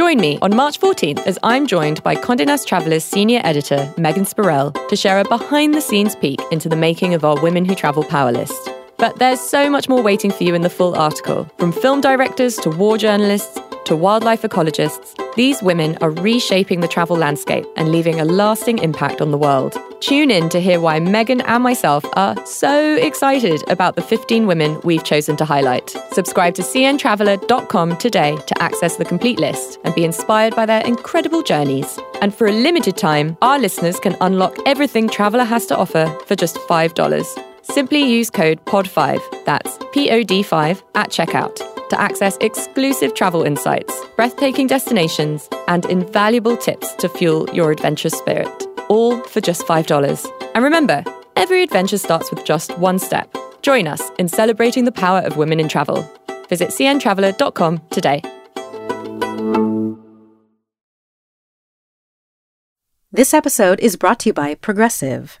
Join me on March 14th as I'm joined by Condé Nast Traveler's senior editor, Megan Spurrell, to share a behind the scenes peek into the making of our Women Who Travel Power List. But there's so much more waiting for you in the full article. From film directors to war journalists to wildlife ecologists, these women are reshaping the travel landscape and leaving a lasting impact on the world. Tune in to hear why Megan and myself are so excited about the 15 women we've chosen to highlight. Subscribe to cntraveler.com today to access the complete list and be inspired by their incredible journeys. And for a limited time, our listeners can unlock everything Traveler has to offer for just $5. Simply use code POD5, that's P O D 5, at checkout to access exclusive travel insights, breathtaking destinations, and invaluable tips to fuel your adventure spirit. All for just $5. And remember, every adventure starts with just one step. Join us in celebrating the power of women in travel. Visit cntraveler.com today. This episode is brought to you by Progressive.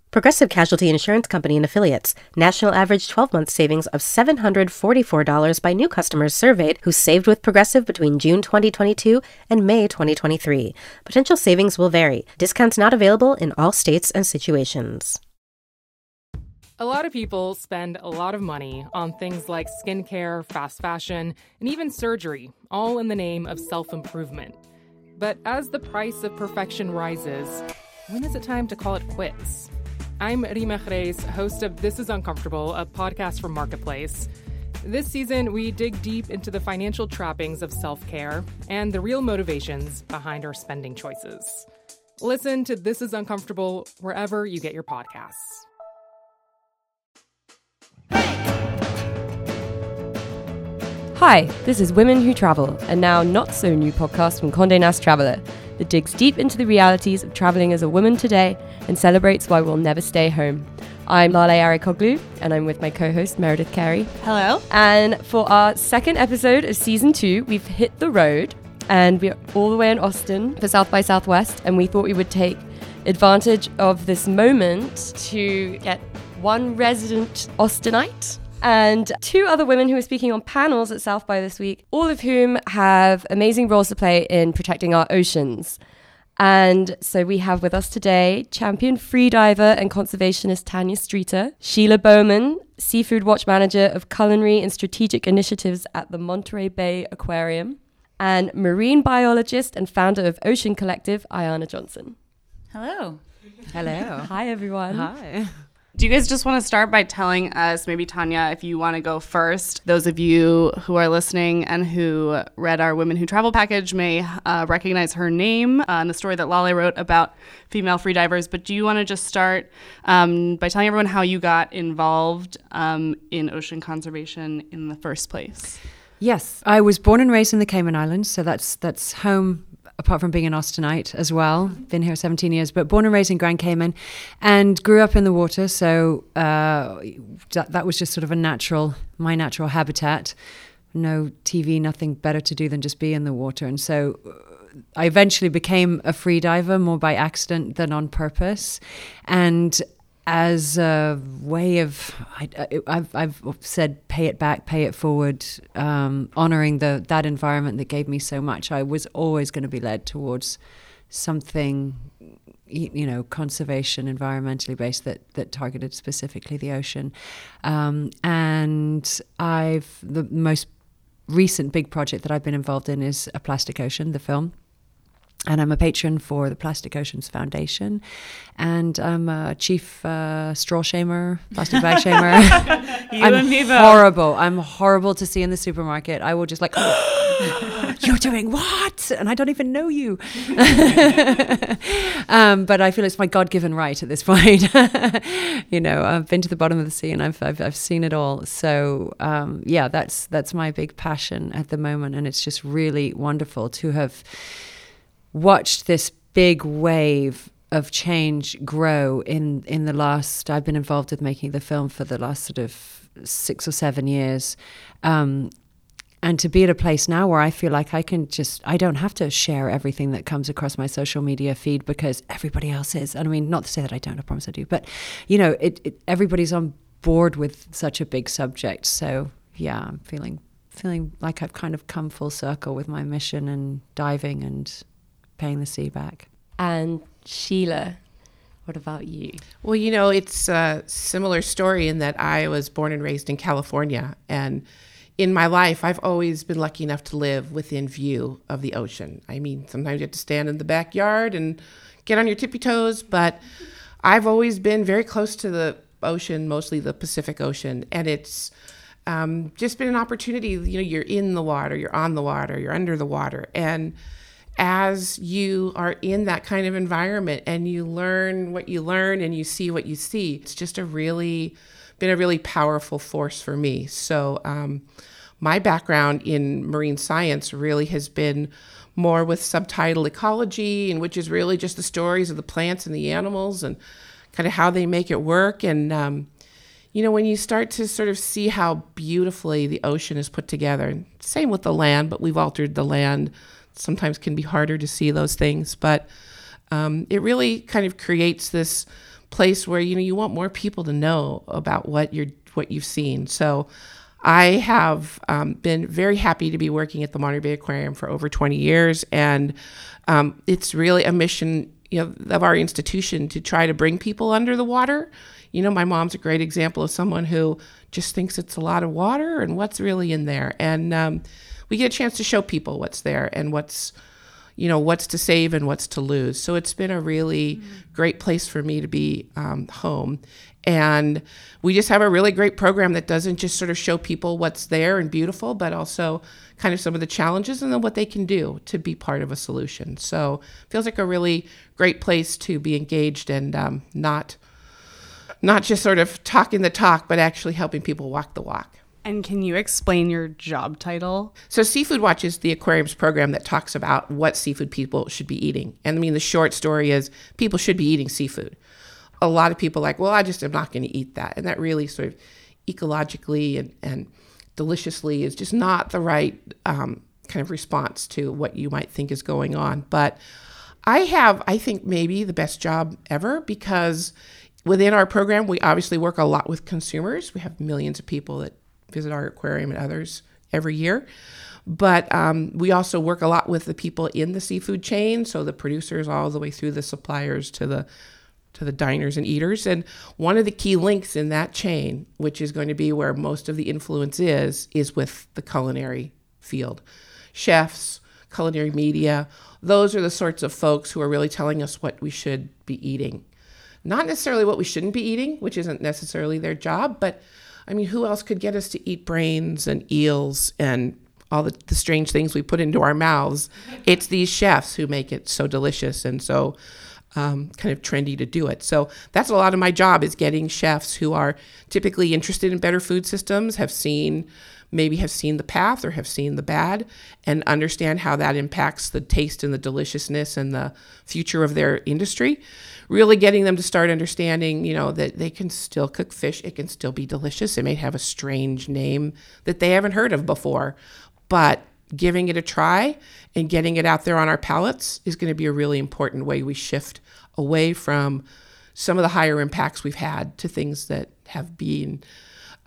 Progressive Casualty Insurance Company and Affiliates. National average 12 month savings of $744 by new customers surveyed who saved with Progressive between June 2022 and May 2023. Potential savings will vary. Discounts not available in all states and situations. A lot of people spend a lot of money on things like skincare, fast fashion, and even surgery, all in the name of self improvement. But as the price of perfection rises, when is it time to call it quits? I'm Reema Khrais, host of This Is Uncomfortable, a podcast from Marketplace. This season, we dig deep into the financial trappings of self care and the real motivations behind our spending choices. Listen to This Is Uncomfortable wherever you get your podcasts. Hi, this is Women Who Travel, a now not so new podcast from Condé Nast Traveler that digs deep into the realities of traveling as a woman today and celebrates why we'll never stay home. I'm Lale Arikoglu, and I'm with my co-host Meredith Carey. Hello. And for our second episode of season two, we've hit the road, and we're all the way in Austin for South by Southwest, and we thought we would take advantage of this moment to get one resident Austinite and two other women who are speaking on panels at South by this week, all of whom have amazing roles to play in protecting our oceans. And so we have with us today champion freediver and conservationist Tanya Streeter, Sheila Bowman, Seafood Watch Manager of Culinary and Strategic Initiatives at the Monterey Bay Aquarium, and marine biologist and founder of Ocean Collectiv, Ayana Johnson. Hello. Hello. Hi, everyone. Hi. Do you guys just want to start by telling us, maybe Tanya, if you want to go first? Those of you who are listening and who read our Women Who Travel package may uh, recognize her name uh, in the story that Lale wrote about female freedivers. But do you want to just start um, by telling everyone how you got involved um, in ocean conservation in the first place? Yes, I was born and raised in the Cayman Islands, so that's that's home apart from being an Austinite as well. Been here 17 years, but born and raised in Grand Cayman and grew up in the water. So uh, that, that was just sort of a natural, my natural habitat. No TV, nothing better to do than just be in the water. And so uh, I eventually became a free diver more by accident than on purpose. And as a way of I, have I've said pay it back pay it forward um, honoring the that environment that gave me so much. I was always going to be led towards something you know conservation environmentally based that that targeted specifically the ocean. Um, and I've the most recent big project that I've been involved in is a plastic ocean the film and I'm a patron for the Plastic Oceans Foundation, and I'm a chief uh, straw shamer, plastic bag shamer. you I'm and me both. horrible. I'm horrible to see in the supermarket. I will just like, you're doing what? And I don't even know you. um, but I feel it's my God-given right at this point. you know, I've been to the bottom of the sea and I've I've, I've seen it all. So um, yeah, that's that's my big passion at the moment, and it's just really wonderful to have watched this big wave of change grow in in the last I've been involved with making the film for the last sort of six or seven years. Um, and to be at a place now where I feel like I can just, I don't have to share everything that comes across my social media feed because everybody else is. And I mean, not to say that I don't, I promise I do, but you know, it, it everybody's on board with such a big subject. So yeah, I'm feeling feeling like I've kind of come full circle with my mission and diving and paying the sea back. And Sheila, what about you? Well, you know, it's a similar story in that I was born and raised in California. And in my life, I've always been lucky enough to live within view of the ocean. I mean, sometimes you have to stand in the backyard and get on your tippy toes, but I've always been very close to the ocean, mostly the Pacific Ocean. And it's um, just been an opportunity. You know, you're in the water, you're on the water, you're under the water. And as you are in that kind of environment and you learn what you learn and you see what you see, it's just a really been a really powerful force for me. So, um, my background in marine science really has been more with subtidal ecology, and which is really just the stories of the plants and the animals and kind of how they make it work. And um, you know, when you start to sort of see how beautifully the ocean is put together, same with the land, but we've altered the land. Sometimes can be harder to see those things, but um, it really kind of creates this place where you know you want more people to know about what you're what you've seen. So I have um, been very happy to be working at the Monterey Bay Aquarium for over 20 years, and um, it's really a mission you know of our institution to try to bring people under the water you know, my mom's a great example of someone who just thinks it's a lot of water and what's really in there. And um, we get a chance to show people what's there and what's, you know, what's to save and what's to lose. So it's been a really mm-hmm. great place for me to be um, home. And we just have a really great program that doesn't just sort of show people what's there and beautiful, but also kind of some of the challenges and then what they can do to be part of a solution. So feels like a really great place to be engaged and um, not not just sort of talking the talk, but actually helping people walk the walk. And can you explain your job title? So, Seafood Watch is the aquariums program that talks about what seafood people should be eating. And I mean, the short story is people should be eating seafood. A lot of people like, well, I just am not going to eat that. And that really sort of ecologically and, and deliciously is just not the right um, kind of response to what you might think is going on. But I have, I think, maybe the best job ever because within our program, we obviously work a lot with consumers. We have millions of people that visit our aquarium and others every year. But um, we also work a lot with the people in the seafood chain, so the producers all the way through the suppliers to the to the diners and eaters. And one of the key links in that chain, which is going to be where most of the influence is, is with the culinary field. Chefs, culinary media, those are the sorts of folks who are really telling us what we should be eating not necessarily what we shouldn't be eating, which isn't necessarily their job, but I mean, who else could get us to eat brains and eels and all the, the strange things we put into our mouths? It's these chefs who make it so delicious and so um, kind of trendy to do it. So that's a lot of my job is getting chefs who are typically interested in better food systems, have seen maybe have seen the path or have seen the bad and understand how that impacts the taste and the deliciousness and the future of their industry really getting them to start understanding, you know, that they can still cook fish. It can still be delicious. It may have a strange name that they haven't heard of before, but giving it a try and getting it out there on our palates is going to be a really important way we shift away from some of the higher impacts we've had to things that have been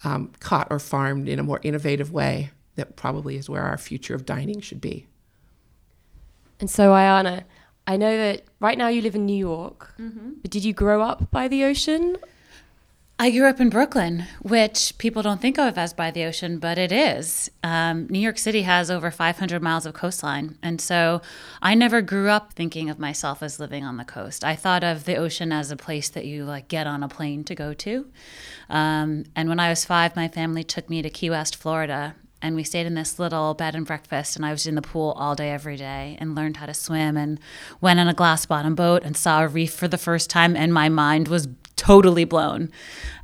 um, caught or farmed in a more innovative way that probably is where our future of dining should be. And so, Ayana, I know that right now you live in New York, mm-hmm. but did you grow up by the ocean? I grew up in Brooklyn, which people don't think of as by the ocean, but it is. Um, New York City has over 500 miles of coastline. And so I never grew up thinking of myself as living on the coast. I thought of the ocean as a place that you like get on a plane to go to. Um, and when I was five, my family took me to Key West, Florida and we stayed in this little bed and breakfast and i was in the pool all day every day and learned how to swim and went on a glass bottom boat and saw a reef for the first time and my mind was totally blown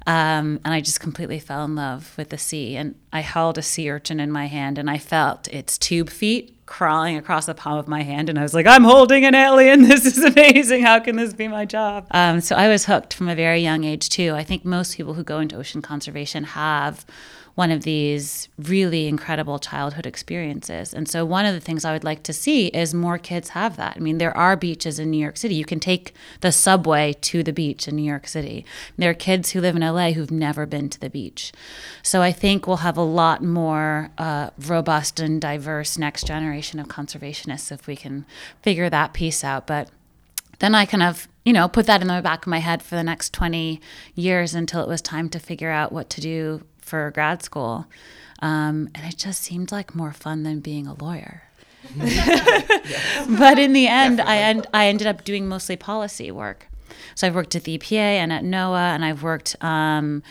um, and i just completely fell in love with the sea and i held a sea urchin in my hand and i felt its tube feet crawling across the palm of my hand. And I was like, I'm holding an alien. This is amazing. How can this be my job? Um, so I was hooked from a very young age, too. I think most people who go into ocean conservation have one of these really incredible childhood experiences. And so, one of the things I would like to see is more kids have that. I mean, there are beaches in New York City. You can take the subway to the beach in New York City. There are kids who live in LA who've never been to the beach. So, I think we'll have a lot more uh, robust and diverse next generation of conservationists if we can figure that piece out. But then I kind of, you know, put that in the back of my head for the next 20 years until it was time to figure out what to do for grad school. Um, and it just seemed like more fun than being a lawyer. But in the end, I, end, I ended up doing mostly policy work. So I've worked at the EPA and at NOAA, and I've worked um,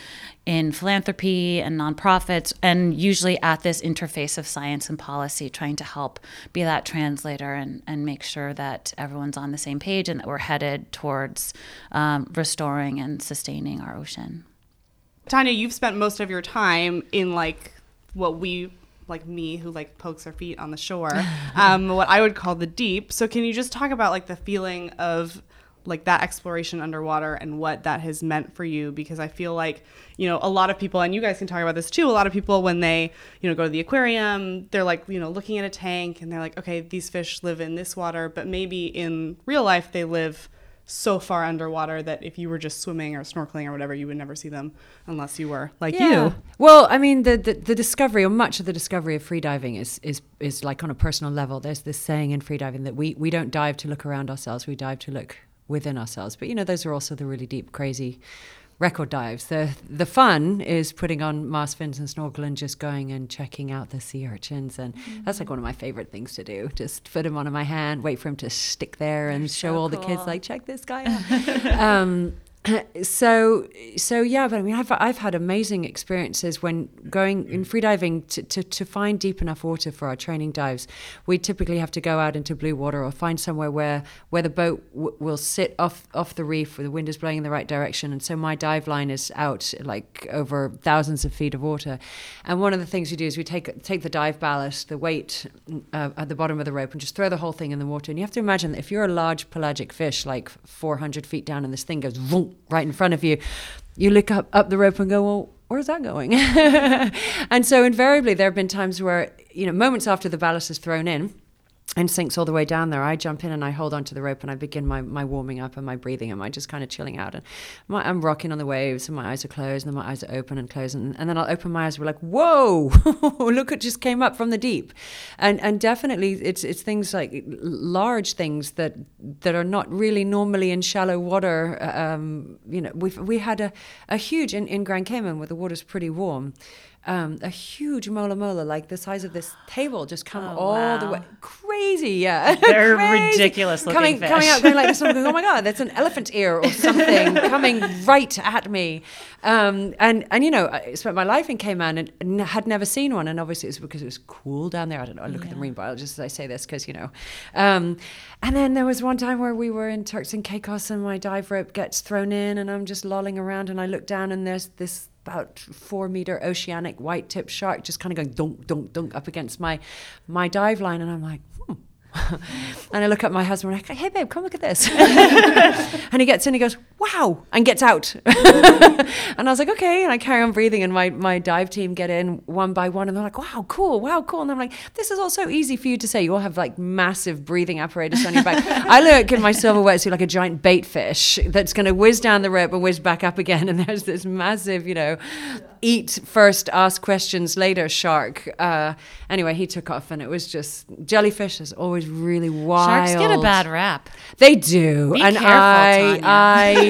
in philanthropy and nonprofits, and usually at this interface of science and policy, trying to help be that translator and, and make sure that everyone's on the same page and that we're headed towards um, restoring and sustaining our ocean. Tanya, you've spent most of your time in like what we like me who like pokes our feet on the shore, um, what I would call the deep. So can you just talk about like the feeling of like that exploration underwater and what that has meant for you because I feel like you know a lot of people and you guys can talk about this too a lot of people when they you know go to the aquarium they're like you know looking at a tank and they're like okay these fish live in this water but maybe in real life they live so far underwater that if you were just swimming or snorkeling or whatever, you would never see them unless you were like Yeah. you. Well, I mean, the, the the discovery, or much of the discovery of freediving, is is is like on a personal level. There's this saying in freediving that we we don't dive to look around ourselves; we dive to look within ourselves. But you know, those are also the really deep, crazy record dives. The the fun is putting on mask fins and snorkel and just going and checking out the sea urchins, and that's like one of my favorite things to do. Just put him on my hand, wait for him to stick there, and show all the kids like, check this guy out. um, so so yeah but i mean i've i've had amazing experiences when going in freediving to, to, to find deep enough water for our training dives. We typically have to go out into blue water or find somewhere where where the boat w- will sit off off the reef where the wind is blowing in the right direction. And so my dive line is out like over thousands of feet of water. And one of the things we do is we take take the dive ballast the weight uh, at the bottom of the rope and just throw the whole thing in the water. And you have to imagine that if you're a large pelagic fish like 400 feet down and this thing goes vroom, right in front of you, you look up up the rope and go, well, where's that going? and so invariably there have been times where, you know, moments after the ballast is thrown in, and sinks all the way down there. I jump in and I hold onto the rope and I begin my, my warming up and my breathing and my just kind of chilling out. And my, I'm rocking on the waves and my eyes are closed and then my eyes are open and closed. And, and then I'll open my eyes. We're like, whoa, look, it just came up from the deep. And and definitely it's it's things like large things that that are not really normally in shallow water. Um, you know, we've we had a, a huge in, in Grand Cayman where the water's pretty warm um, a huge mola mola, like the size of this table, just come Oh, all the way. Crazy, yeah. They're Crazy. ridiculous looking coming, fish. Coming out, going like this, going, oh my god, that's an elephant ear or something coming right at me. Um, and and you know, I spent my life in Cayman and, and had never seen one, and obviously it's because it was cool down there. I don't know. I look at the marine biologists as I say this because you know. Um, and then there was one time where we were in Turks and Caicos, and my dive rope gets thrown in, and I'm just lolling around, and I look down, and there's this about four meter oceanic white tip shark just kind of going dunk dunk dunk up against my my dive line and I'm like hmm. and I look at my husband and I'm like hey babe come look at this and he gets in he goes wow and gets out. And I was like okay and I carry on breathing and my my dive team get in one by one and they're like wow cool wow cool. And I'm like this is all so easy for you to say. You all have like massive breathing apparatus on your back. I look in my silver wetsuit like a giant bait fish that's going to whiz down the rope and whiz back up again. And there's this massive you know eat first ask questions later shark. Uh, anyway he took off and it was just jellyfish is always really wild Sharks get a bad rap. they do. Be and careful, I, Tanya. I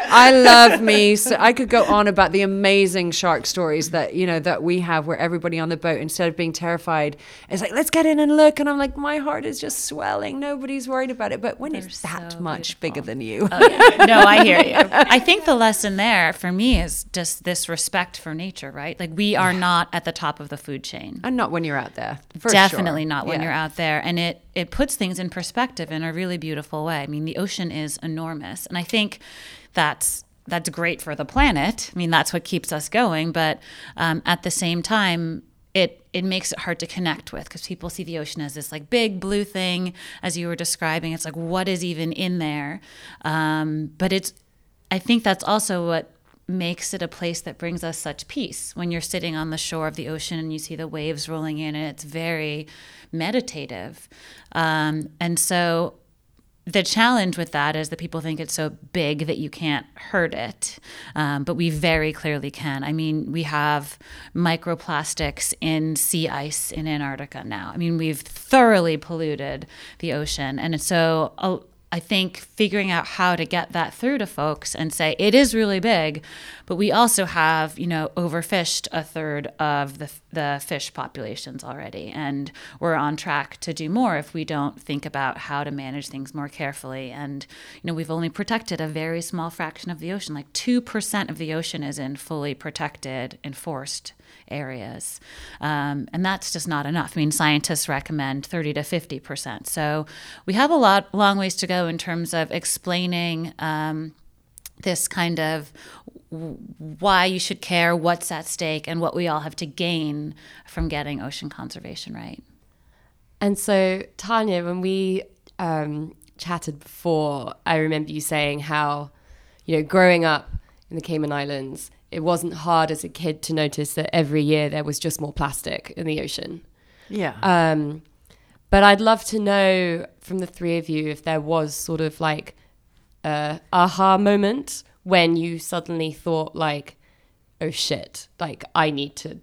I love me so I could go on about the amazing shark stories that you know that we have where everybody on the boat instead of being terrified is like let's get in and look and I'm like my heart is just swelling nobody's worried about it but when it's They're that so much beautiful. bigger than you Oh, yeah. No, I hear you. I think the lesson there for me is just this respect for nature, right? Like we are not at the top of the food chain. and not when you're out there Definitely sure. not when Yeah. you're out there. And it, it puts things in perspective in a really beautiful way. I mean, the ocean is enormous. And I think that's that's great for the planet. I mean, that's what keeps us going. But um, at the same time, it it makes it hard to connect with because people see the ocean as this like big blue thing, as you were describing. It's like what is even in there, um, but it's. I think that's also what makes it a place that brings us such peace when you're sitting on the shore of the ocean and you see the waves rolling in and it's very meditative um, and so the challenge with that is that people think it's so big that you can't hurt it, um, but we very clearly can. I mean, we have microplastics in sea ice in Antarctica now. I mean, we've thoroughly polluted the ocean, and so uh, I think figuring out how to get that through to folks and say it is really big, but we also have, you know, overfished a third of the, the fish populations already. And we're on track to do more if we don't think about how to manage things more carefully. And, you know, we've only protected a very small fraction of the ocean. Like 2% of the ocean is in fully protected, enforced areas. Um, and that's just not enough. I mean, scientists recommend 30 to 50%. So we have a lot, long ways to go in terms of explaining um, this kind of why you should care, what's at stake, and what we all have to gain from getting ocean conservation right. And so, Tanya, when we um, chatted before, I remember you saying how, you know, growing up in the Cayman Islands, it wasn't hard as a kid to notice that every year there was just more plastic in the ocean. Yeah. Um, but I'd love to know from the three of you if there was sort of like a aha moment when you suddenly thought like, oh shit, like I need to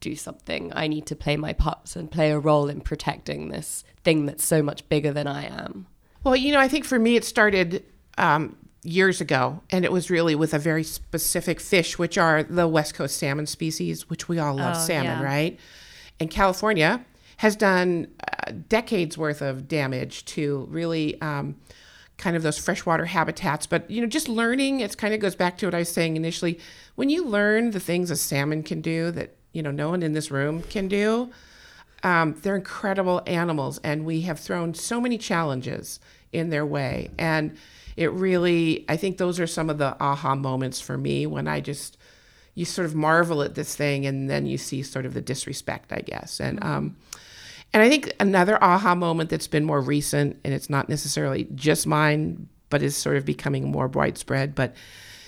do something. I need to play my parts and play a role in protecting this thing that's so much bigger than I am. Well, you know, I think for me it started um, years ago, and it was really with a very specific fish, which are the West Coast salmon species, which we all love Oh, salmon, yeah. right? In California has done uh, decades worth of damage to really um, kind of those freshwater habitats. But, you know, just learning, it kind of goes back to what I was saying initially. When you learn the things a salmon can do that, you know, no one in this room can do, um, they're incredible animals, and we have thrown so many challenges in their way. And it really, I think those are some of the aha moments for me when I just, you sort of marvel at this thing, and then you see sort of the disrespect, I guess. And um, and I think another aha moment that's been more recent, and it's not necessarily just mine, but is sort of becoming more widespread, but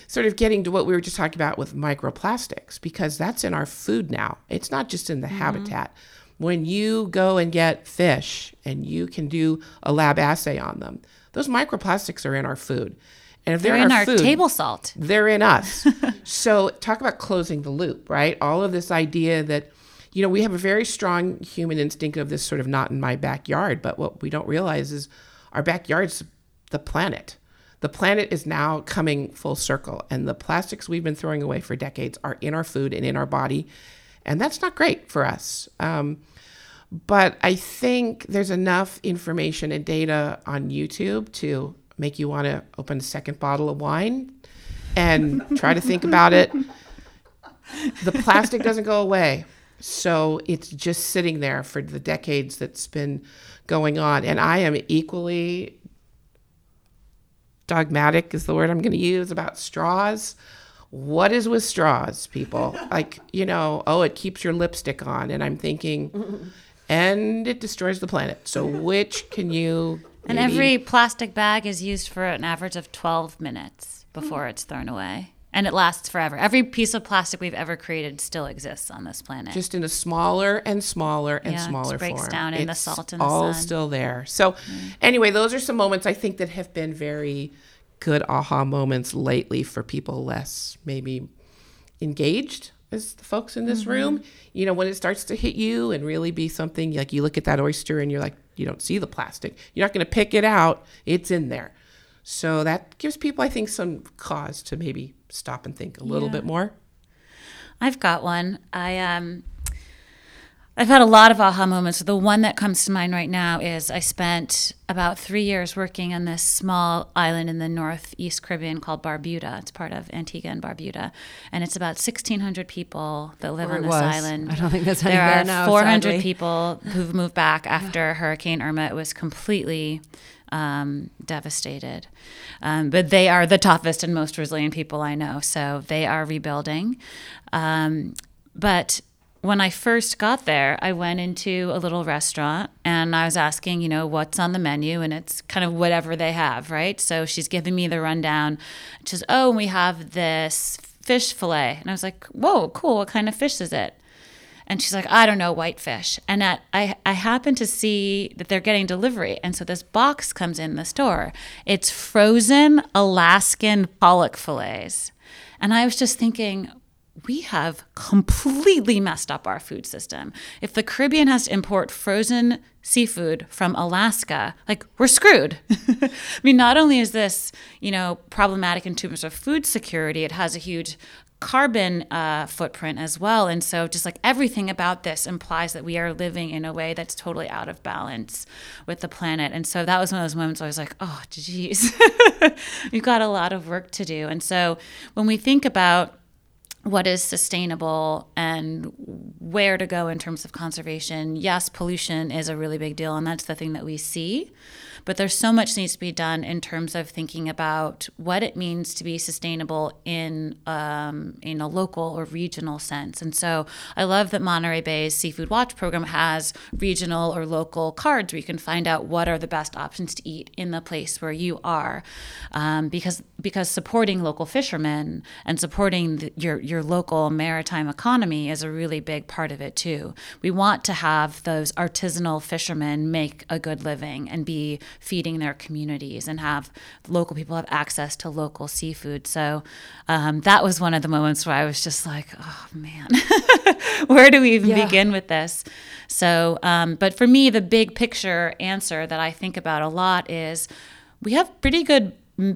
sort of getting to what we were just talking about with microplastics, because that's in our food now. It's not just in the mm-hmm. habitat. When you go and get fish and you can do a lab assay on them, those microplastics are in our food. And if they're, They're in our food, table salt. they're in us. so talk about closing the loop, right? All of this idea that, you know, we have a very strong human instinct of this sort of not in my backyard, but what we don't realize is our backyard's the planet. The planet is now coming full circle, and the plastics we've been throwing away for decades are in our food and in our body, and that's not great for us. Um, but I think there's enough information and data on YouTube to make you want to open a second bottle of wine and try to think about it. The plastic doesn't go away. So it's just sitting there for the decades that's been going on. And I am equally dogmatic, is the word I'm going to use, about straws. What is with straws, people? Like, you know, oh, it keeps your lipstick on. And I'm thinking, and it destroys the planet. So which can you. And maybe- every plastic bag is used for an average of 12 minutes before it's thrown away. And it lasts forever. Every piece of plastic we've ever created still exists on this planet. just in a smaller and smaller and Yeah, it smaller breaks form. down in the salt and the all sun. still there. So, anyway, those are some moments I think that have been very good aha moments lately for people less maybe engaged as the folks in this Mm-hmm. room. You know, when it starts to hit you and really be something like you look at that oyster and you're like, you don't see the plastic. You're not going to pick it out. It's in there. So that gives people, I think, some cause to maybe stop and think a little bit more. I've got one. I um I've had a lot of aha moments. The one that comes to mind right now is I spent about three years working on this small island in the northeast Caribbean called Barbuda. It's part of Antigua and Barbuda, and it's about 1,600 people that live Or on this was. island. I don't think any there there are now, 400 sadly. people who've moved back after Hurricane Irma. It was completely um, devastated. Um, but they are the toughest and most resilient people I know. So they are rebuilding. Um, but when I first got there, I went into a little restaurant and I was asking, you know, what's on the menu, and it's kind of whatever they have, right? So she's giving me the rundown. She says, "Oh, we have this fish fillet," and I was like, "Whoa, cool! What kind of fish is it?" And she's like, I don't know, whitefish. And at, I, I happen to see that they're getting delivery. And so this box comes in the store. It's frozen Alaskan pollock fillets. And I was just thinking, we have completely messed up our food system. If the Caribbean has to import frozen seafood from Alaska, like we're screwed. I mean, not only is this, you know, problematic in terms of food security, it has a huge carbon uh, footprint as well. And so, just like everything about this implies that we are living in a way that's totally out of balance with the planet. And so, that was one of those moments I was like, oh, geez, we've got a lot of work to do. And so, when we think about what is sustainable and where to go in terms of conservation. Yes, pollution is a really big deal, and that's the thing that we see. But there's so much needs to be done in terms of thinking about what it means to be sustainable in um, in a local or regional sense. And so I love that Monterey Bay's Seafood Watch program has regional or local cards where you can find out what are the best options to eat in the place where you are, um, because because supporting local fishermen and supporting the, your your local maritime economy is a really big part of it too. We want to have those artisanal fishermen make a good living and be feeding their communities and have local people have access to local seafood. So um, that was one of the moments where I was just like, oh man, where do we even yeah. begin with this? So, um, but for me, the big picture answer that I think about a lot is we have pretty good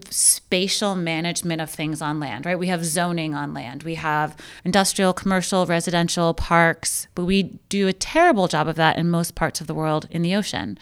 spatial management of things on land, right? We have zoning on land, we have industrial, commercial, residential, parks, but we do a terrible job of that in most parts of the world in the ocean.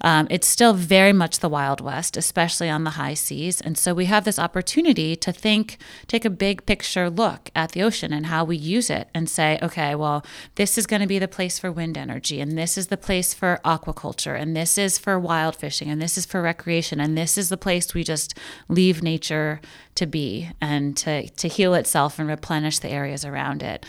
Um, it's still very much the Wild West, especially on the high seas. And so we have this opportunity to think, take a big picture look at the ocean and how we use it and say, okay, well, this is going to be the place for wind energy, and this is the place for aquaculture, and this is for wild fishing, and this is for recreation, and this is the place we just leave nature to be and to, to heal itself and replenish the areas around it.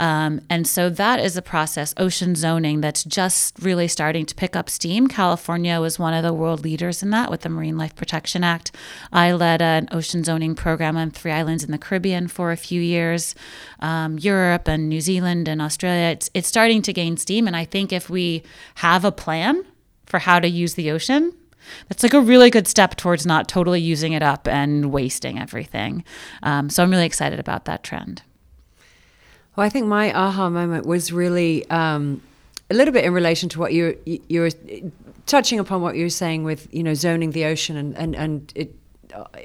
Um, and so that is a process, ocean zoning, that's just really starting to pick up steam. California was one of the world leaders in that with the Marine Life Protection Act. I led an ocean zoning program on three islands in the Caribbean for a few years, um, Europe and New Zealand and Australia. It's, it's starting to gain steam. And I think if we have a plan for how to use the ocean, that's like a really good step towards not totally using it up and wasting everything. Um, so I'm really excited about that trend. Well, I think my aha moment was really um, a little bit in relation to what you you were touching upon what you were saying with you know zoning the ocean and and and it,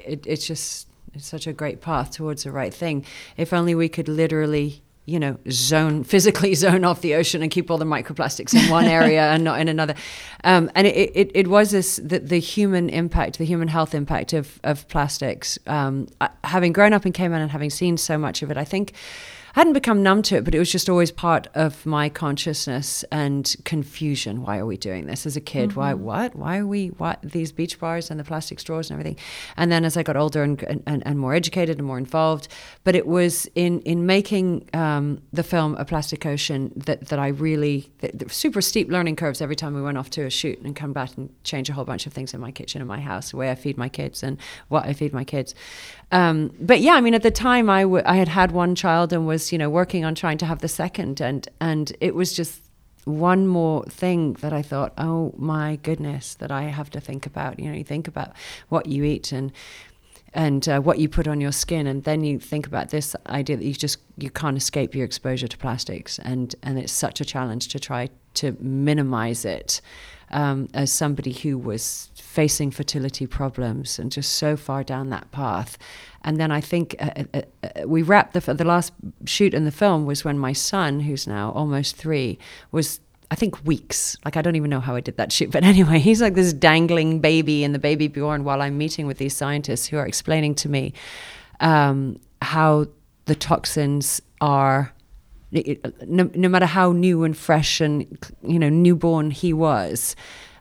it it's just it's such a great path towards the right thing. If only we could literally you know, zone physically zone off the ocean and keep all the microplastics in one area and not in another. Um, and it, it, it, was this the, the, human impact, the human health impact of of plastics. Um, having grown up in Cayman and having seen so much of it, I think I hadn't become numb to it, but it was just always part of my consciousness and confusion. Why are we doing this as a kid? Mm-hmm. Why, what? Why are we, what? These beach bars and the plastic straws and everything. And then as I got older and, and, and more educated and more involved, but it was in, in making um, the film A Plastic Ocean that, that I really, the super steep learning curves every time we went off to a shoot and come back and change a whole bunch of things in my kitchen and my house, the way I feed my kids and what I feed my kids. Um, but yeah, I mean, at the time, I, w- I had had one child and was, you know, working on trying to have the second, and and it was just one more thing that I thought, oh my goodness, that I have to think about. You know, you think about what you eat and and uh, what you put on your skin, and then you think about this idea that you just you can't escape your exposure to plastics, and and it's such a challenge to try to minimize it. Um, as somebody who was facing fertility problems and just so far down that path. And then I think uh, uh, uh, uh we wrapped the, the last shoot in the film was when my son, who's now almost three, was I think weeks. Like I don't even know how I did that shoot, but anyway, he's like this dangling baby in the baby Bjorn while I'm meeting with these scientists who are explaining to me um, how the toxins are. No, no, matter how new and fresh and you know newborn he was,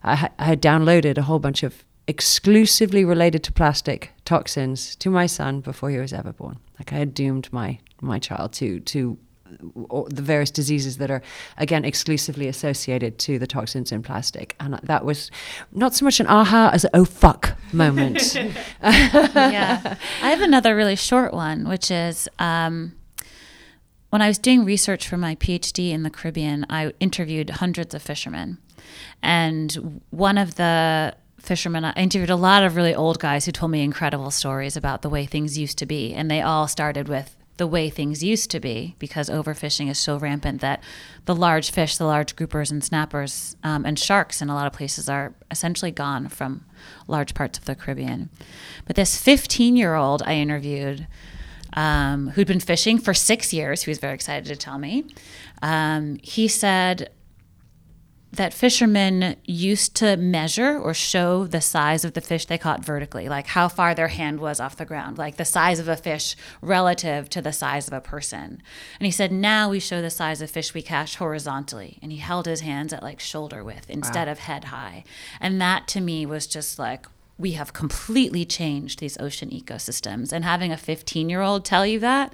I, I had downloaded a whole bunch of exclusively related to plastic toxins to my son before he was ever born. Like I had doomed my my child to to the various diseases that are again exclusively associated to the toxins in plastic. And that was not so much an aha as an oh fuck moment. Yeah. I have another really short one which is um, when i was doing research for my phd in the caribbean i interviewed hundreds of fishermen and one of the fishermen. I interviewed a lot of really old guys who told me incredible stories about the way things used to be. And they all started with the way things used to be because overfishing is so rampant that the large fish, the large groupers and snappers um, and sharks in a lot of places are essentially gone from large parts of the Caribbean. But this 15 year old I interviewed, um, who'd been fishing for six years, he was very excited to tell me, um, he said, that fishermen used to measure or show the size of the fish they caught vertically, like how far their hand was off the ground, like the size of a fish relative to the size of a person. And he said, now we show the size of fish we catch horizontally. And he held his hands at like shoulder width instead wow. of head high. And that to me was just like, we have completely changed these ocean ecosystems. And having a 15 year old tell you that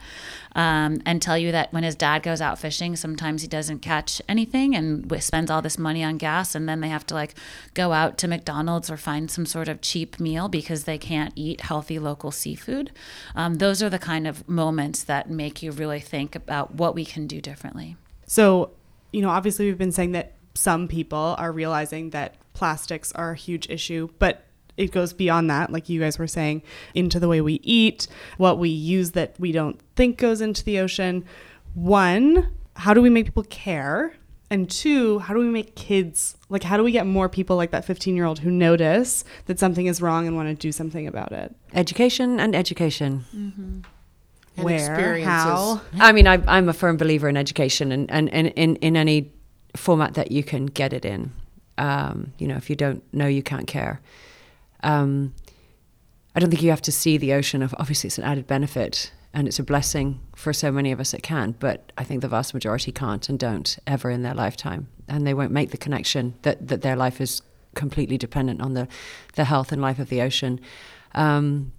um, and tell you that when his dad goes out fishing, sometimes he doesn't catch anything and spends all this money on gas. And then they have to like go out to McDonald's or find some sort of cheap meal because they can't eat healthy local seafood. Um, those are the kind of moments that make you really think about what we can do differently. So, you know, obviously we've been saying that some people are realizing that plastics are a huge issue, but it goes beyond that, like you guys were saying, into the way we eat, what we use that we don't think goes into the ocean. One, how do we make people care? And two, how do we make kids like how do we get more people like that 15 year old who notice that something is wrong and want to do something about it? Education and education. Mm-hmm. And Where? How? I mean, I, am a firm believer in education and, and, and in, in any format that you can get it in. Um, you know, if you don't know, you can't care. Um, I don't think you have to see the ocean. Of obviously, it's an added benefit and it's a blessing for so many of us that can, but I think the vast majority can't and don't ever in their lifetime. And they won't make the connection that, that their life is completely dependent on the, the health and life of the ocean. Um,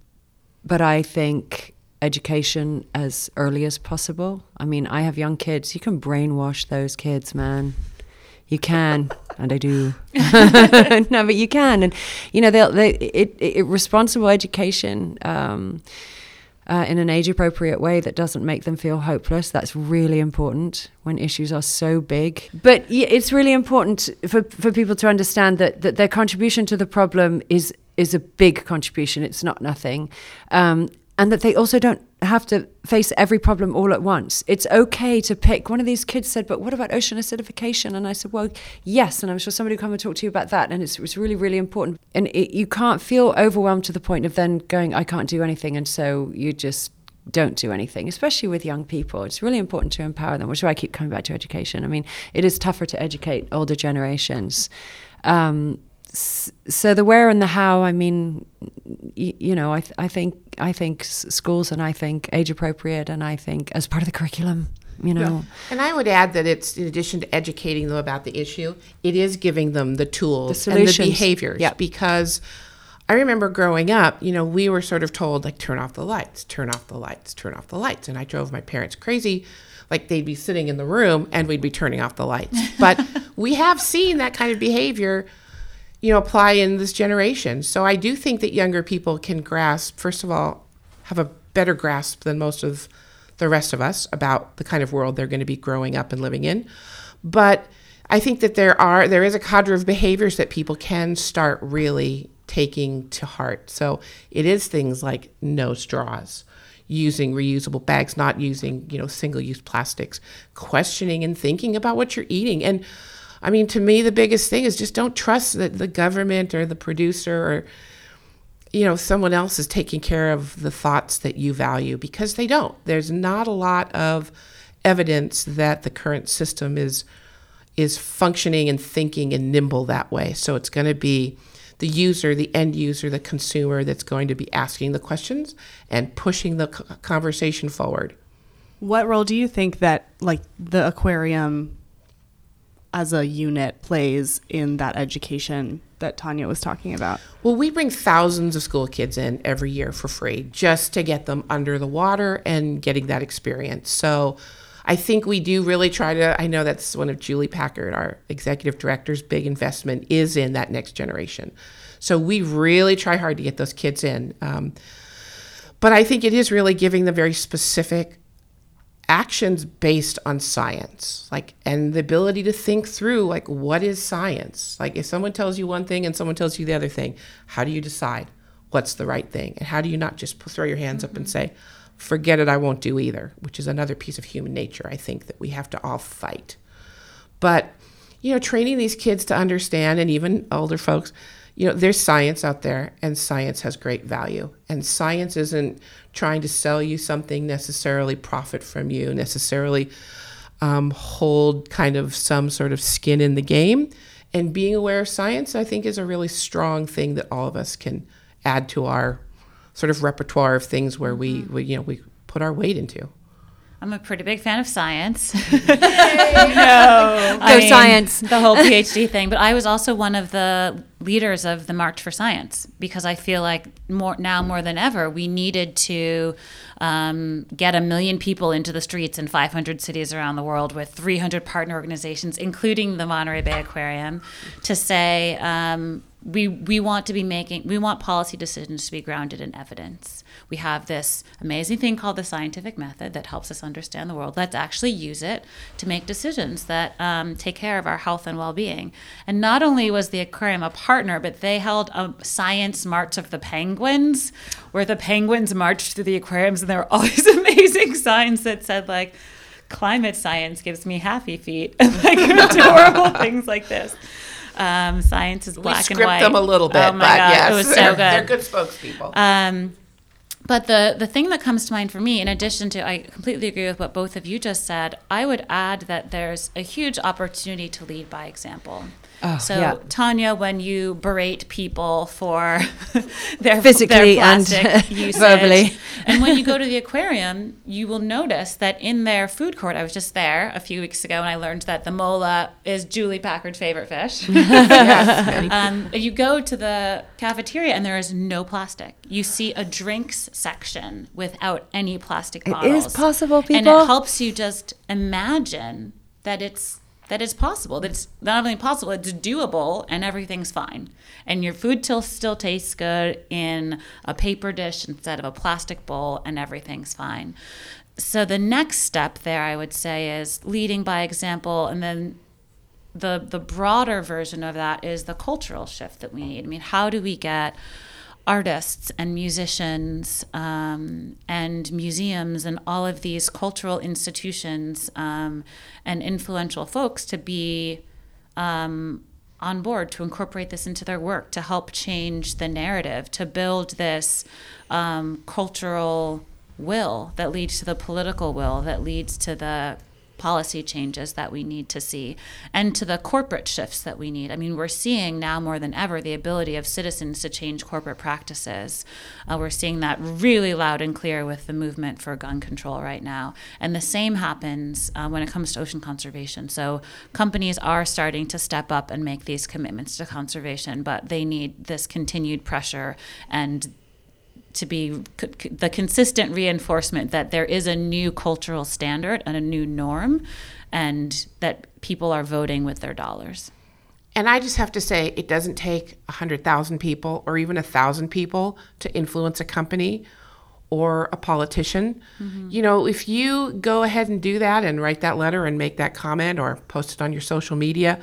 but I think education as early as possible. I mean, I have young kids. You can brainwash those kids, man. You can, and I do. no, but you can, and you know, they'll, they it, it responsible education. Um, uh, in an age appropriate way that doesn't make them feel hopeless. That's really important when issues are so big. But it's really important for, for people to understand that, that their contribution to the problem is is a big contribution. It's not nothing. Um, and that they also don't have to face every problem all at once. It's okay to pick. One of these kids said, "But what about ocean acidification?" And I said, "Well, yes." And I'm sure somebody will come and talk to you about that. And it's, it's really, really important. And it, you can't feel overwhelmed to the point of then going, "I can't do anything," and so you just don't do anything, especially with young people. It's really important to empower them, which is why I keep coming back to education. I mean, it is tougher to educate older generations. Um, so the where and the how i mean you, you know I, th- I think i think schools and i think age appropriate and i think as part of the curriculum you know yeah. and i would add that it's in addition to educating them about the issue it is giving them the tools the and the behaviors yep. because i remember growing up you know we were sort of told like turn off the lights turn off the lights turn off the lights and i drove my parents crazy like they'd be sitting in the room and we'd be turning off the lights but we have seen that kind of behavior you know, apply in this generation. So I do think that younger people can grasp, first of all, have a better grasp than most of the rest of us about the kind of world they're going to be growing up and living in. But I think that there are there is a cadre of behaviors that people can start really taking to heart. So it is things like no straws, using reusable bags, not using, you know, single-use plastics, questioning and thinking about what you're eating and I mean, to me, the biggest thing is just don't trust that the government or the producer or you know someone else is taking care of the thoughts that you value because they don't. There's not a lot of evidence that the current system is is functioning and thinking and nimble that way. So it's going to be the user, the end user, the consumer that's going to be asking the questions and pushing the conversation forward. What role do you think that like the aquarium as a unit plays in that education that Tanya was talking about? Well, we bring thousands of school kids in every year for free just to get them under the water and getting that experience. So I think we do really try to. I know that's one of Julie Packard, our executive director's big investment is in that next generation. So we really try hard to get those kids in. Um, but I think it is really giving them very specific actions based on science like and the ability to think through like what is science like if someone tells you one thing and someone tells you the other thing how do you decide what's the right thing and how do you not just throw your hands mm-hmm. up and say forget it i won't do either which is another piece of human nature i think that we have to all fight but you know training these kids to understand and even older folks you know, there's science out there, and science has great value. And science isn't trying to sell you something necessarily, profit from you, necessarily um, hold kind of some sort of skin in the game. And being aware of science, I think, is a really strong thing that all of us can add to our sort of repertoire of things where we, we you know, we put our weight into. I'm a pretty big fan of science. no, I mean, science. The whole PhD thing. But I was also one of the leaders of the March for Science because I feel like more now more than ever we needed to um, get a million people into the streets in 500 cities around the world with 300 partner organizations, including the Monterey Bay Aquarium, to say. Um, we, we want to be making we want policy decisions to be grounded in evidence we have this amazing thing called the scientific method that helps us understand the world. Let's actually use it to make decisions that um, take care of our health and well being. And not only was the aquarium a partner, but they held a science march of the penguins, where the penguins marched through the aquariums, and there were all these amazing signs that said, like, climate science gives me happy feet, and like adorable things like this. Um, science is black and white. them a little bit, oh my but God, yes, it was so they're, good. They're good spokespeople. Um, but the, the thing that comes to mind for me, in addition to, I completely agree with what both of you just said, I would add that there's a huge opportunity to lead by example. Oh, so yeah. Tanya, when you berate people for their physically their and usage, verbally, and when you go to the aquarium, you will notice that in their food court, I was just there a few weeks ago, and I learned that the mola is Julie Packard's favorite fish. yes, um, you go to the cafeteria, and there is no plastic. You see a drinks section without any plastic bottles. It is possible, people, and it helps you just imagine that it's that it's possible. That it's not only possible, it's doable, and everything's fine. And your food still still tastes good in a paper dish instead of a plastic bowl, and everything's fine. So the next step there, I would say, is leading by example, and then the the broader version of that is the cultural shift that we need. I mean, how do we get artists and musicians um, and museums and all of these cultural institutions um, and influential folks to be um, on board to incorporate this into their work to help change the narrative to build this um, cultural will that leads to the political will that leads to the policy changes that we need to see and to the corporate shifts that we need. I mean, we're seeing now more than ever the ability of citizens to change corporate practices. Uh, we're seeing that really loud and clear with the movement for gun control right now. And the same happens uh, when it comes to ocean conservation. So companies are starting to step up and make these commitments to conservation, but they need this continued pressure and to be the consistent reinforcement that there is a new cultural standard and a new norm and that people are voting with their dollars. And I just have to say, it doesn't take 100,000 people or even 1,000 people to influence a company or a politician. Mm-hmm. You know, if you go ahead and do that and write that letter and make that comment or post it on your social media,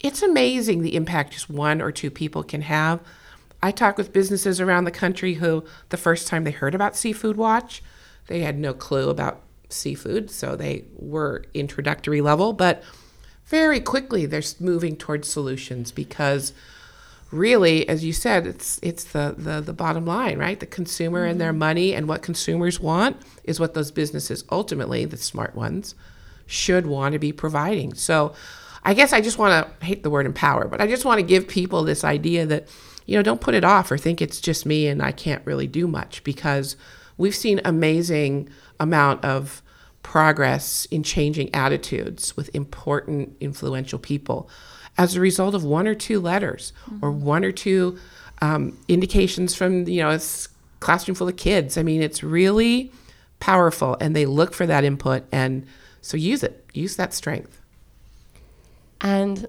it's amazing the impact just one or two people can have I talk with businesses around the country who, the first time they heard about Seafood Watch, they had no clue about seafood, so they were introductory level, but very quickly they're moving towards solutions because really, as you said, it's it's the the, the bottom line, right? The consumer and their mm-hmm. money and what consumers want is what those businesses ultimately, the smart ones, should want to be providing. So I guess I just want to hate the word empower, but I just want to give people this idea that you know, don't put it off or think it's just me and I can't really do much because we've seen amazing amount of progress in changing attitudes with important influential people as a result of one or two letters mm-hmm. or one or two um, indications from you know a classroom full of kids i mean it's really powerful and they look for that input and So use it, use that strength. And,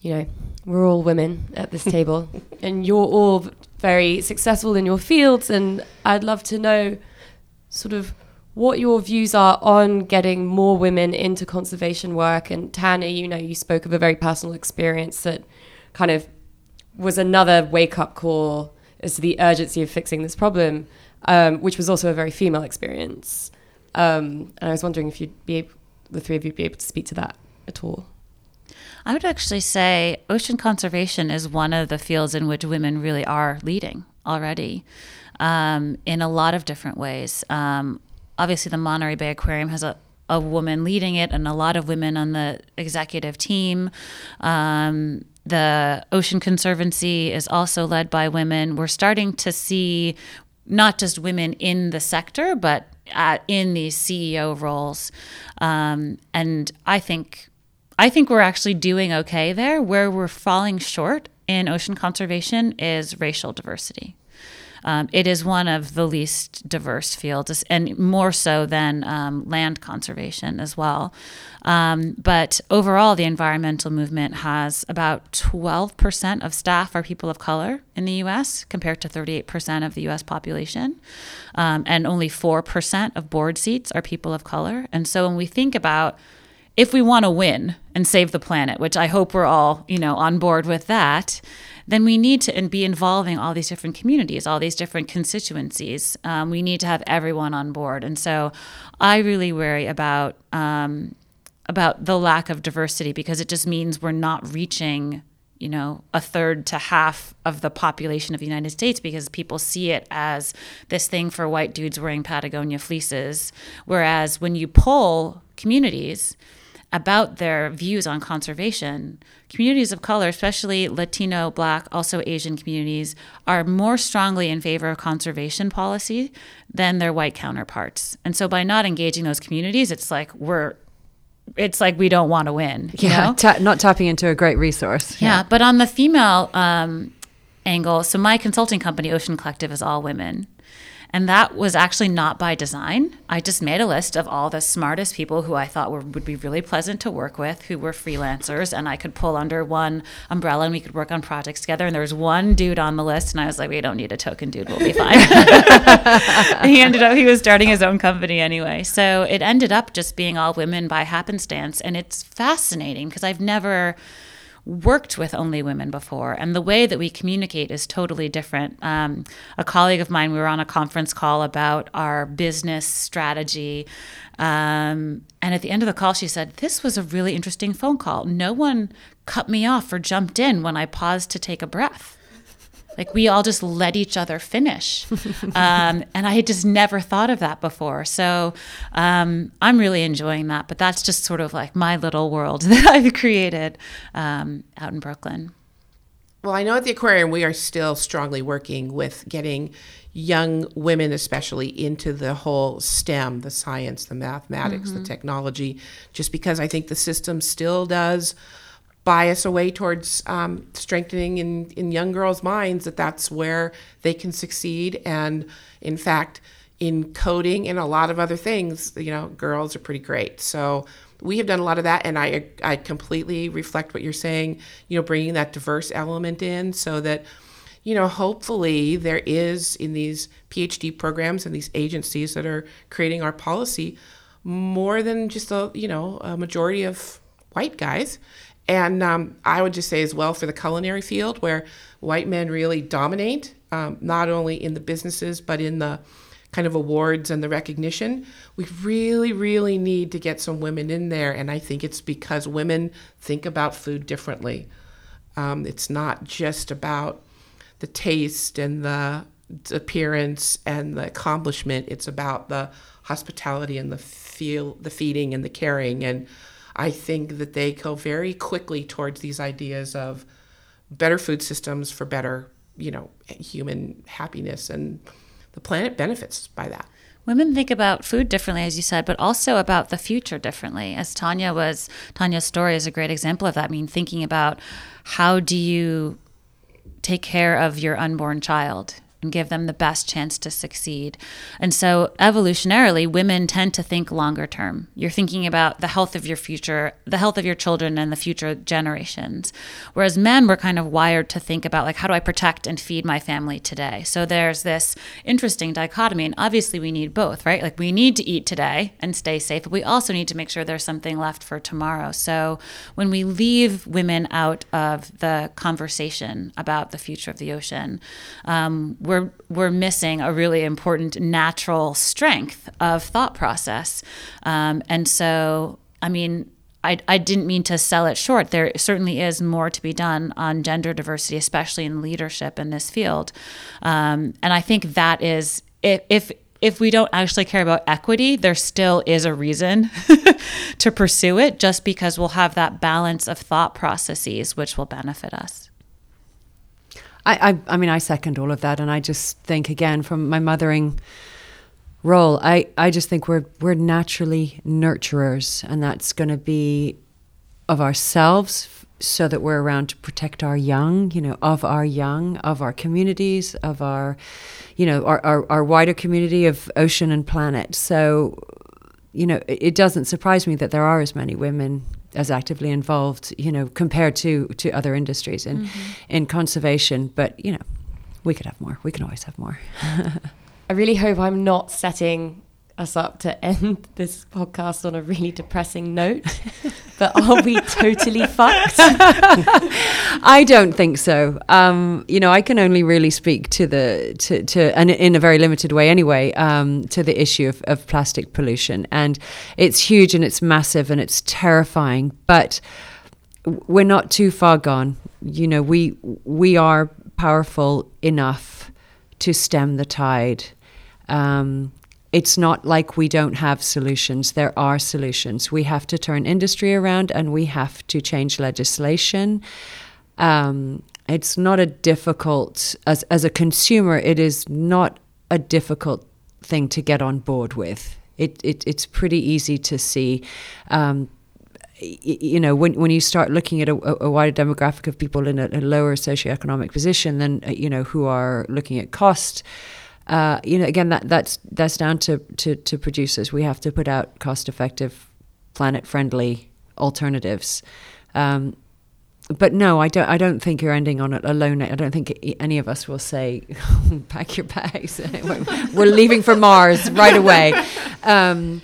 you know, we're all women at this table, and you're all very successful in your fields. And I'd love to know sort of what your views are on getting more women into conservation work. And Tanya, you know, you spoke of a very personal experience that kind of was another wake up call as to the urgency of fixing this problem, um, which was also a very female experience. Um, and I was wondering if you'd be able, the three of you would be able to speak to that at all. I would actually say ocean conservation is one of the fields in which women really are leading already um, in a lot of different ways. Um, obviously, the Monterey Bay Aquarium has a, a woman leading it and a lot of women on the executive team. Um, the Ocean Conservancy is also led by women. We're starting to see not just women in the sector, but at, in these CEO roles. Um, and I think I think we're actually doing okay there. Where we're falling short in ocean conservation is racial diversity. Um, it is one of the least diverse fields, and more so than um, land conservation as well. Um, but overall, the environmental movement has about 12% of staff are people of color in the US, compared to 38% of the US population. Um, and only 4% of board seats are people of color. And so when we think about if we want to win and save the planet, which I hope we're all, you know, on board with that, then we need to be involving all these different communities, all these different constituencies. Um, we need to have everyone on board, and so I really worry about um, about the lack of diversity because it just means we're not reaching you know, a third to half of the population of the United States because people see it as this thing for white dudes wearing Patagonia fleeces. Whereas when you poll communities, about their views on conservation. Communities of color, especially Latino, Black, also Asian communities, are more strongly in favor of conservation policy than their white counterparts. And so by not engaging those communities, it's like we're it's like we don't want to win. yeah, ta- not tapping into a great resource. Yeah, yeah. but on the female um, angle, so my consulting company, Ocean Collectiv, is all women. And that was actually not by design. I just made a list of all the smartest people who I thought were, would be really pleasant to work with, who were freelancers, and I could pull under one umbrella and we could work on projects together. And there was one dude on the list, and I was like, we don't need a token dude, we'll be fine. he ended up, he was starting his own company anyway. So it ended up just being all women by happenstance. And it's fascinating because I've never worked with only women before, and the way that we communicate is totally different. Um, a colleague of mine, we were on a conference call about our business strategy. Um, and at the end of the call, she said, This was a really interesting phone call. No one cut me off or jumped in when I paused to take a breath. Like we all just let each other finish. Um, and I had just never thought of that before. So um, I'm really enjoying that. But that's just sort of like my little world that I've created um, out in Brooklyn. Well, I know at the aquarium we are still strongly working with getting young women, especially, into the whole STEM, the science, the mathematics, mm-hmm. the technology, just because I think the system still does bias away towards um, strengthening in, in young girls' minds that that's where they can succeed. And in fact, in coding and a lot of other things, you know, girls are pretty great. So we have done a lot of that, and I I completely reflect what you're saying. You know, bringing that diverse element in so that. You know, hopefully there is in these PhD programs and these agencies that are creating our policy more than just a you know a majority of white guys and um, I would just say as well for the culinary field, where white men really dominate, um, not only in the businesses, but in the kind of awards and the recognition, we really, really need to get some women in there. And I think it's because women think about food differently. Um, it's not just about the taste and the appearance and the accomplishment. It's about the hospitality and the feel, the feeding and the caring. And I think that they go very quickly towards these ideas of better food systems for better, you know, human happiness and the planet benefits by that. Women think about food differently, as you said, but also about the future differently. As Tanya was, Tanya's story is a great example of that. I mean, thinking about how do you take care of your unborn child and give them the best chance to succeed. And so, evolutionarily, women tend to think longer term. You're thinking about the health of your future, the health of your children, and the future generations. Whereas men were kind of wired to think about, like, how do I protect and feed my family today? So, there's this interesting dichotomy. And obviously, we need both, right? Like, we need to eat today and stay safe, but we also need to make sure there's something left for tomorrow. So, when we leave women out of the conversation about the future of the ocean, um, we're we're missing a really important natural strength of thought process, um, and so I mean. I, I didn't mean to sell it short. There certainly is more to be done on gender diversity, especially in leadership in this field. Um, and I think that is, if, if if we don't actually care about equity, there still is a reason to pursue it just because we'll have that balance of thought processes which will benefit us. I, I, I mean, I second all of that, and I just think again from my mothering role, I, I just think we're we're naturally nurturers, and that's going to be of ourselves, so that we're around to protect our young, you know, of our young, of our communities, of our, you know, our our, our wider community of ocean and planet. So, you know, it, it doesn't surprise me that there are as many women as actively involved, you know, compared to to other industries in mm-hmm. in conservation. But you know, we could have more. We can always have more. I really hope I'm not setting us up to end this podcast on a really depressing note. but are we totally fucked? I don't think so. Um, you know, I can only really speak to the to, to and in a very limited way anyway um, to the issue of, of plastic pollution, and it's huge and it's massive and it's terrifying, but we're not too far gone. You know, we we are powerful enough to stem the tide. Um, it's not like we don't have solutions. There are solutions. We have to turn industry around and we have to change legislation. Um, it's not a difficult, as, as a consumer, it is not a difficult thing to get on board with. It, it it's pretty easy to see. Um, you know, when when you start looking at a, a wider demographic of people in a, a lower socioeconomic position, then uh, you know who are looking at cost, uh, you know, again, that that's that's down to, to, to producers. We have to put out cost-effective, planet-friendly alternatives. Um, but no, I don't. I don't think you're ending on a low note. I don't think any of us will say, "Pack your bags, we're leaving for Mars right away." Um,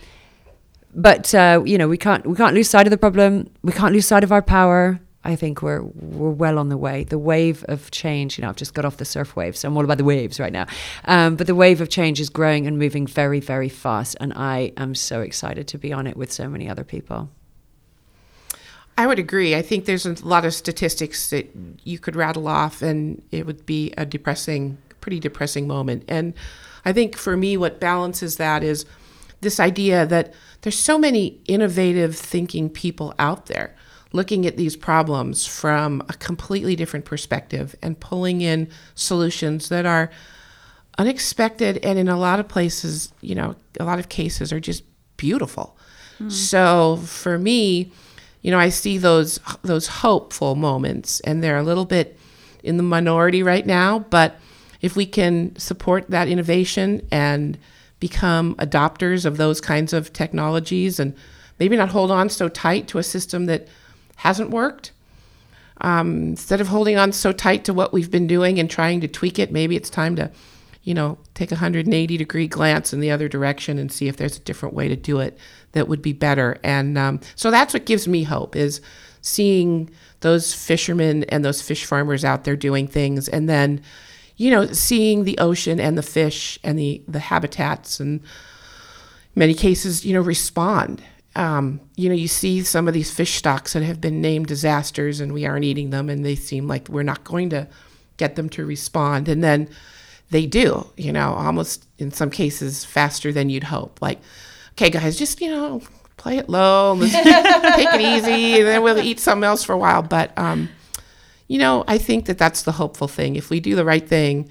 but uh, you know, we can't we can't lose sight of the problem. We can't lose sight of our power. I think we're we're well on the way. The wave of change, you know, I've just got off the surf wave, so I'm all about the waves right now. Um, but the wave of change is growing and moving very, very fast, and I am so excited to be on it with so many other people. I would agree. I think there's a lot of statistics that you could rattle off, and it would be a depressing, pretty depressing moment. And I think for me, what balances that is this idea that there's so many innovative thinking people out there looking at these problems from a completely different perspective and pulling in solutions that are unexpected and in a lot of places, you know, a lot of cases are just beautiful. Mm. So for me, you know, I see those those hopeful moments and they're a little bit in the minority right now, but if we can support that innovation and become adopters of those kinds of technologies and maybe not hold on so tight to a system that hasn't worked. Um, instead of holding on so tight to what we've been doing and trying to tweak it, maybe it's time to, you know, take a 180 degree glance in the other direction and see if there's a different way to do it that would be better. And um, so that's what gives me hope is seeing those fishermen and those fish farmers out there doing things, and then, you know, seeing the ocean and the fish and the the habitats and many cases, you know, respond um, you know, you see some of these fish stocks that have been named disasters and we aren't eating them and they seem like we're not going to get them to respond. And then they do, you know, almost in some cases faster than you'd hope. Like, okay, guys, just, you know, play it low, take it easy, and then we'll eat something else for a while. But, um, you know, I think that that's the hopeful thing. If we do the right thing,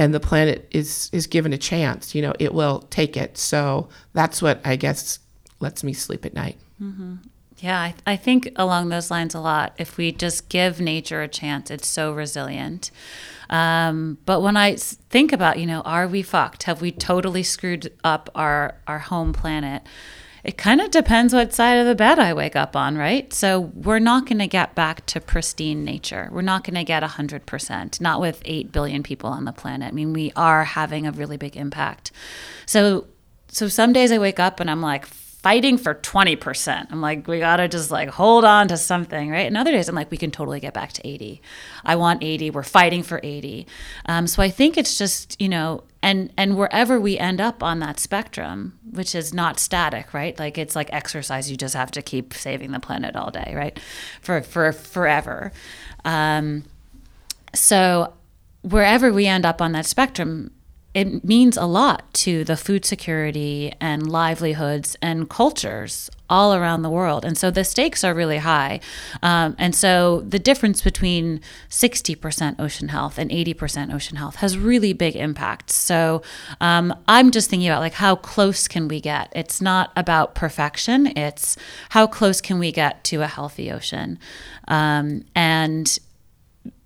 and the planet is is given a chance, you know, it will take it. So that's what I guess lets me sleep at night. Mm-hmm. Yeah, I, I think along those lines a lot. If we just give nature a chance, it's so resilient. Um, but I think about, you know, are we fucked? Have we totally screwed up our our home planet? It kind of depends what side of the bed I wake up on, right? So we're not going to get back to pristine nature. We're not going to get 100%, not with 8 billion people on the planet. I mean, we are having a really big impact. So so some days I wake up and I'm like fighting for 20%. I'm like, we got to just like hold on to something, right? And other days I'm like, we can totally get back to 80. I want 80. We're fighting for 80. Um, so I think it's just, you know, and and wherever we end up on that spectrum, which is not static, right? Like it's like exercise. You just have to keep saving the planet all day, right? For for forever. Um, so wherever we end up on that spectrum, it means a lot to the food security and livelihoods and cultures all around the world. And so the stakes are really high. Um, and so the difference between 60% ocean health and 80% ocean health has really big impacts. So um, I'm just thinking about like how close can we get? It's not about perfection, it's how close can we get to a healthy ocean? Um, and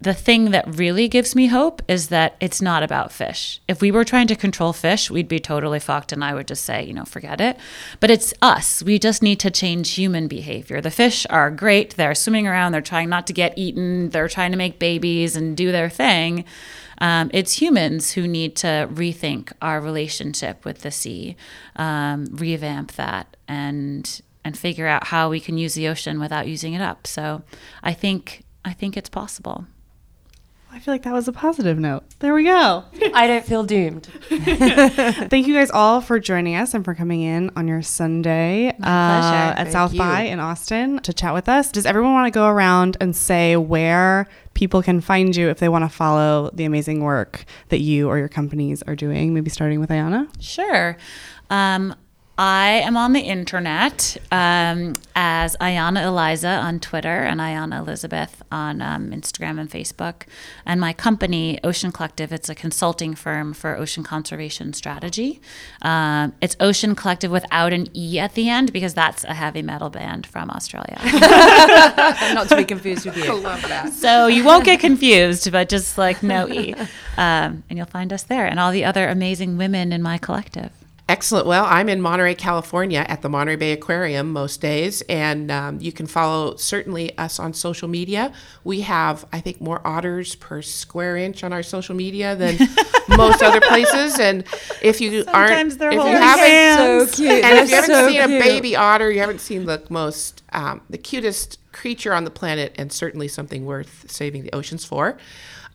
the thing that really gives me hope is that it's not about fish. If we were trying to control fish, we'd be totally fucked, and I would just say, you know, forget it. But it's us. We just need to change human behavior. The fish are great. They're swimming around. They're trying not to get eaten. They're trying to make babies and do their thing. Um, it's humans who need to rethink our relationship with the sea, um, revamp that, and and figure out how we can use the ocean without using it up. So, I think I think it's possible. I feel like that was a positive note. There we go. I don't feel doomed. Thank you guys all for joining us and for coming in on your Sunday uh, at Thank South you. by in Austin to chat with us. Does everyone want to go around and say where people can find you if they want to follow the amazing work that you or your companies are doing? Maybe starting with Ayana. Sure. Um, I am on the internet um, as Ayana Eliza on Twitter and Ayana Elizabeth on um, Instagram and Facebook. And my company, Ocean Collectiv, it's a consulting firm for ocean conservation strategy. Um, it's Ocean Collectiv without an E at the end because that's a heavy metal band from Australia. Not to be confused with you. so you won't get confused, but just like no E. Um, and you'll find us there and all the other amazing women in my collective. Excellent. Well, I'm in Monterey, California at the Monterey Bay Aquarium most days, and um, you can follow certainly us on social media. We have, I think, more otters per square inch on our social media than most other places. And if you aren't, they're if you haven't. So cute. and if you haven't so seen cute. a baby otter, you haven't seen the most, um, the cutest creature on the planet, and certainly something worth saving the oceans for.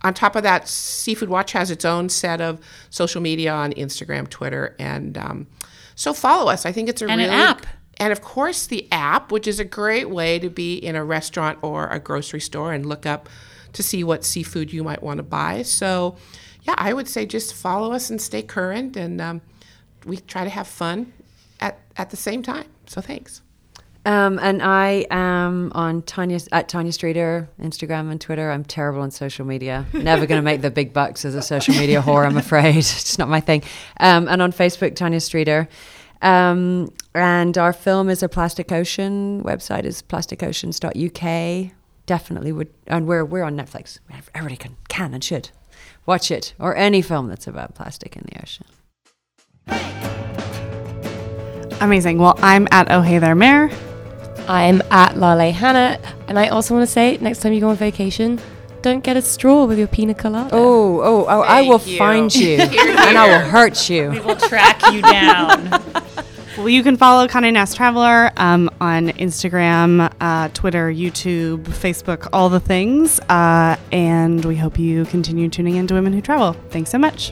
On top of that, Seafood Watch has its own set of social media on Instagram, Twitter, and um, so follow us. I think it's a And an app. and of course the app, which is a great way to be in a restaurant or a grocery store and look up to see what seafood you might want to buy. So, yeah, I would say just follow us and stay current, and um, we try to have fun at at the same time. So thanks. Um, and I am on Tanya at Tanya Streeter, Instagram and Twitter. I'm terrible on social media. Never going to make the big bucks as a social media whore. I'm afraid it's not my thing. Um, and on Facebook, Tanya Streeter. Um, and our film is a Plastic Ocean. Website is plasticoceans.uk. Definitely would, and we're we're on Netflix. Everybody can can and should watch it or any film that's about plastic in the ocean. Amazing. Well, I'm at Oh Hey There Mayor. I'm at Lale Hannah, and I also want to say next time you go on vacation, don't get a straw with your pina colada. Oh, oh, oh I will you. find you Here, and I will hurt you. We will track you down. Well, you can follow Condé Nast Traveler um, on Instagram, uh, Twitter, YouTube, Facebook, all the things. Uh, and we hope you continue tuning in to Women Who Travel. Thanks so much.